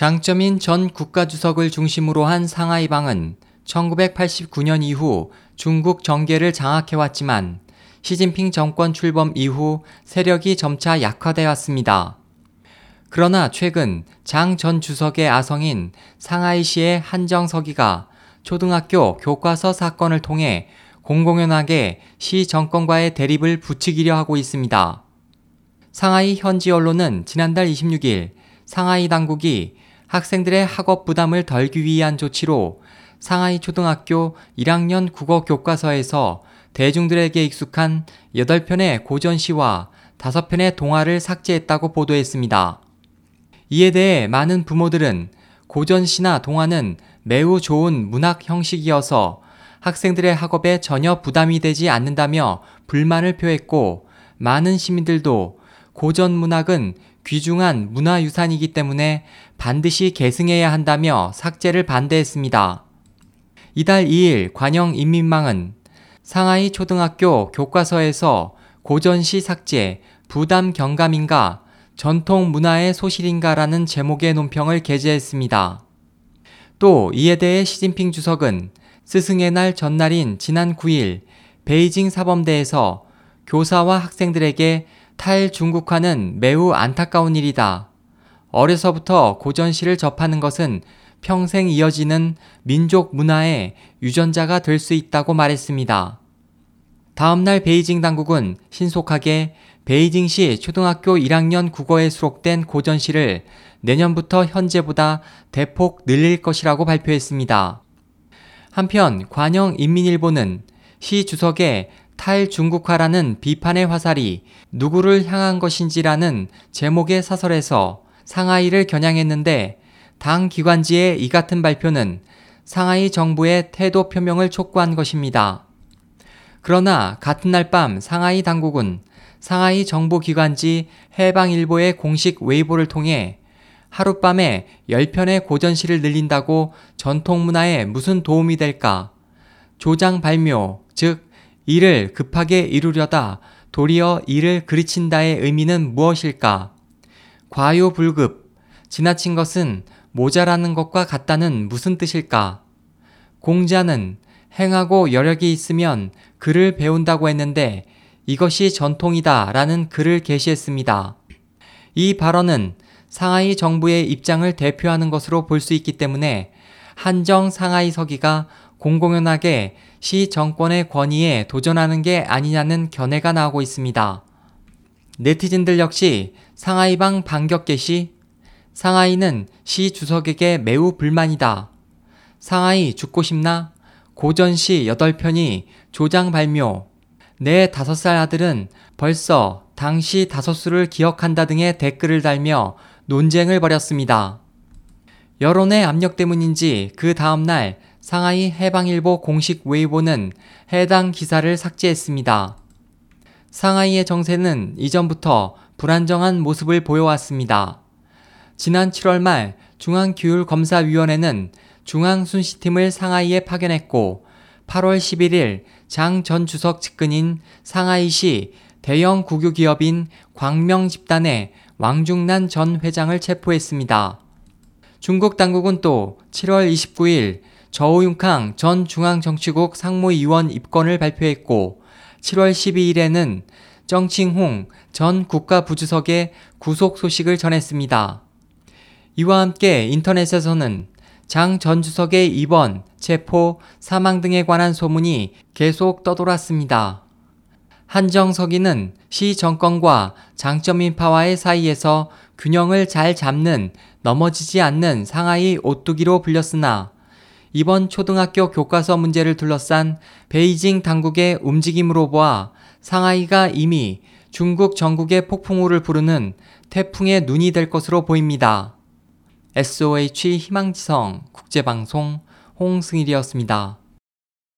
장점인 전 국가주석을 중심으로 한 상하이방은 1989년 이후 중국 정계를 장악해왔지만 시진핑 정권 출범 이후 세력이 점차 약화되어 왔습니다. 그러나 최근 장 전 주석의 아성인 상하이시의 한정석이가 초등학교 교과서 사건을 통해 공공연하게 시 정권과의 대립을 부추기려 하고 있습니다. 상하이 현지 언론은 지난달 26일 상하이 당국이 학생들의 학업 부담을 덜기 위한 조치로 상하이 초등학교 1학년 국어 교과서에서 대중들에게 익숙한 8편의 고전시와 5편의 동화를 삭제했다고 보도했습니다. 이에 대해 많은 부모들은 고전시나 동화는 매우 좋은 문학 형식이어서 학생들의 학업에 전혀 부담이 되지 않는다며 불만을 표했고 많은 시민들도 고전 문학은 귀중한 문화유산이기 때문에 반드시 계승해야 한다며 삭제를 반대했습니다. 이달 2일 관영 인민망은 상하이 초등학교 교과서에서 고전시 삭제, 부담 경감인가, 전통 문화의 소실인가라는 제목의 논평을 게재했습니다. 또 이에 대해 시진핑 주석은 스승의 날 전날인 지난 9일 베이징 사범대에서 교사와 학생들에게 탈중국화는 매우 안타까운 일이다. 어려서부터 고전시를 접하는 것은 평생 이어지는 민족 문화의 유전자가 될 수 있다고 말했습니다. 다음날 베이징 당국은 신속하게 베이징시 초등학교 1학년 국어에 수록된 고전시를 내년부터 현재보다 대폭 늘릴 것이라고 발표했습니다. 한편 관영 인민일보는 시 주석의 탈중국화라는 비판의 화살이 누구를 향한 것인지라는 제목의 사설에서 상하이를 겨냥했는데 당 기관지의 이 같은 발표는 상하이 정부의 태도 표명을 촉구한 것입니다. 그러나 같은 날 밤 상하이 당국은 상하이 정보기관지 해방일보의 공식 웨이보를 통해 하룻밤에 10편의 고전시를 늘린다고 전통 문화에 무슨 도움이 될까? 조장 발묘, 즉 일을 급하게 이루려다 도리어 일을 그르친다의 의미는 무엇일까? 과요불급, 지나친 것은 모자라는 것과 같다는 무슨 뜻일까? 공자는 행하고 여력이 있으면 글을 배운다고 했는데 이것이 전통이다 라는 글을 게시했습니다. 이 발언은 상하이 정부의 입장을 대표하는 것으로 볼 수 있기 때문에 한정 상하이 서기가 공공연하게 시 정권의 권위에 도전하는 게 아니냐는 견해가 나오고 있습니다. 네티즌들 역시 상하이방 반격 게시 상하이는 시 주석에게 매우 불만이다. 상하이 죽고 싶나? 고전시 8편이 조장 발묘. 내 5살 아들은 벌써 당시 다섯수를 기억한다 등의 댓글을 달며 논쟁을 벌였습니다. 여론의 압력 때문인지 그 다음날 상하이 해방일보 공식 웨이보는 해당 기사를 삭제했습니다. 상하이의 정세는 이전부터 불안정한 모습을 보여왔습니다. 지난 7월 말 중앙규율검사위원회는 중앙순시팀을 상하이에 파견했고 8월 11일 장 전 주석 측근인 상하이시 대형 국유 기업인 광명 집단의 왕중난 전 회장을 체포했습니다. 중국 당국은 또 7월 29일 저우융캉 전 중앙정치국 상무위원 입건을 발표했고 7월 12일에는 정칭홍 전 국가부주석의 구속 소식을 전했습니다. 이와 함께 인터넷에서는 장 전 주석의 입원, 체포, 사망 등에 관한 소문이 계속 떠돌았습니다. 한정석이는 시 정권과 장점인파와의 사이에서 균형을 잘 잡는 넘어지지 않는 상하이 오뚜기로 불렸으나 이번 초등학교 교과서 문제를 둘러싼 베이징 당국의 움직임으로 보아 상하이가 이미 중국 전국의 폭풍우를 부르는 태풍의 눈이 될 것으로 보입니다. SOH 희망지성 국제방송 홍승일이었습니다.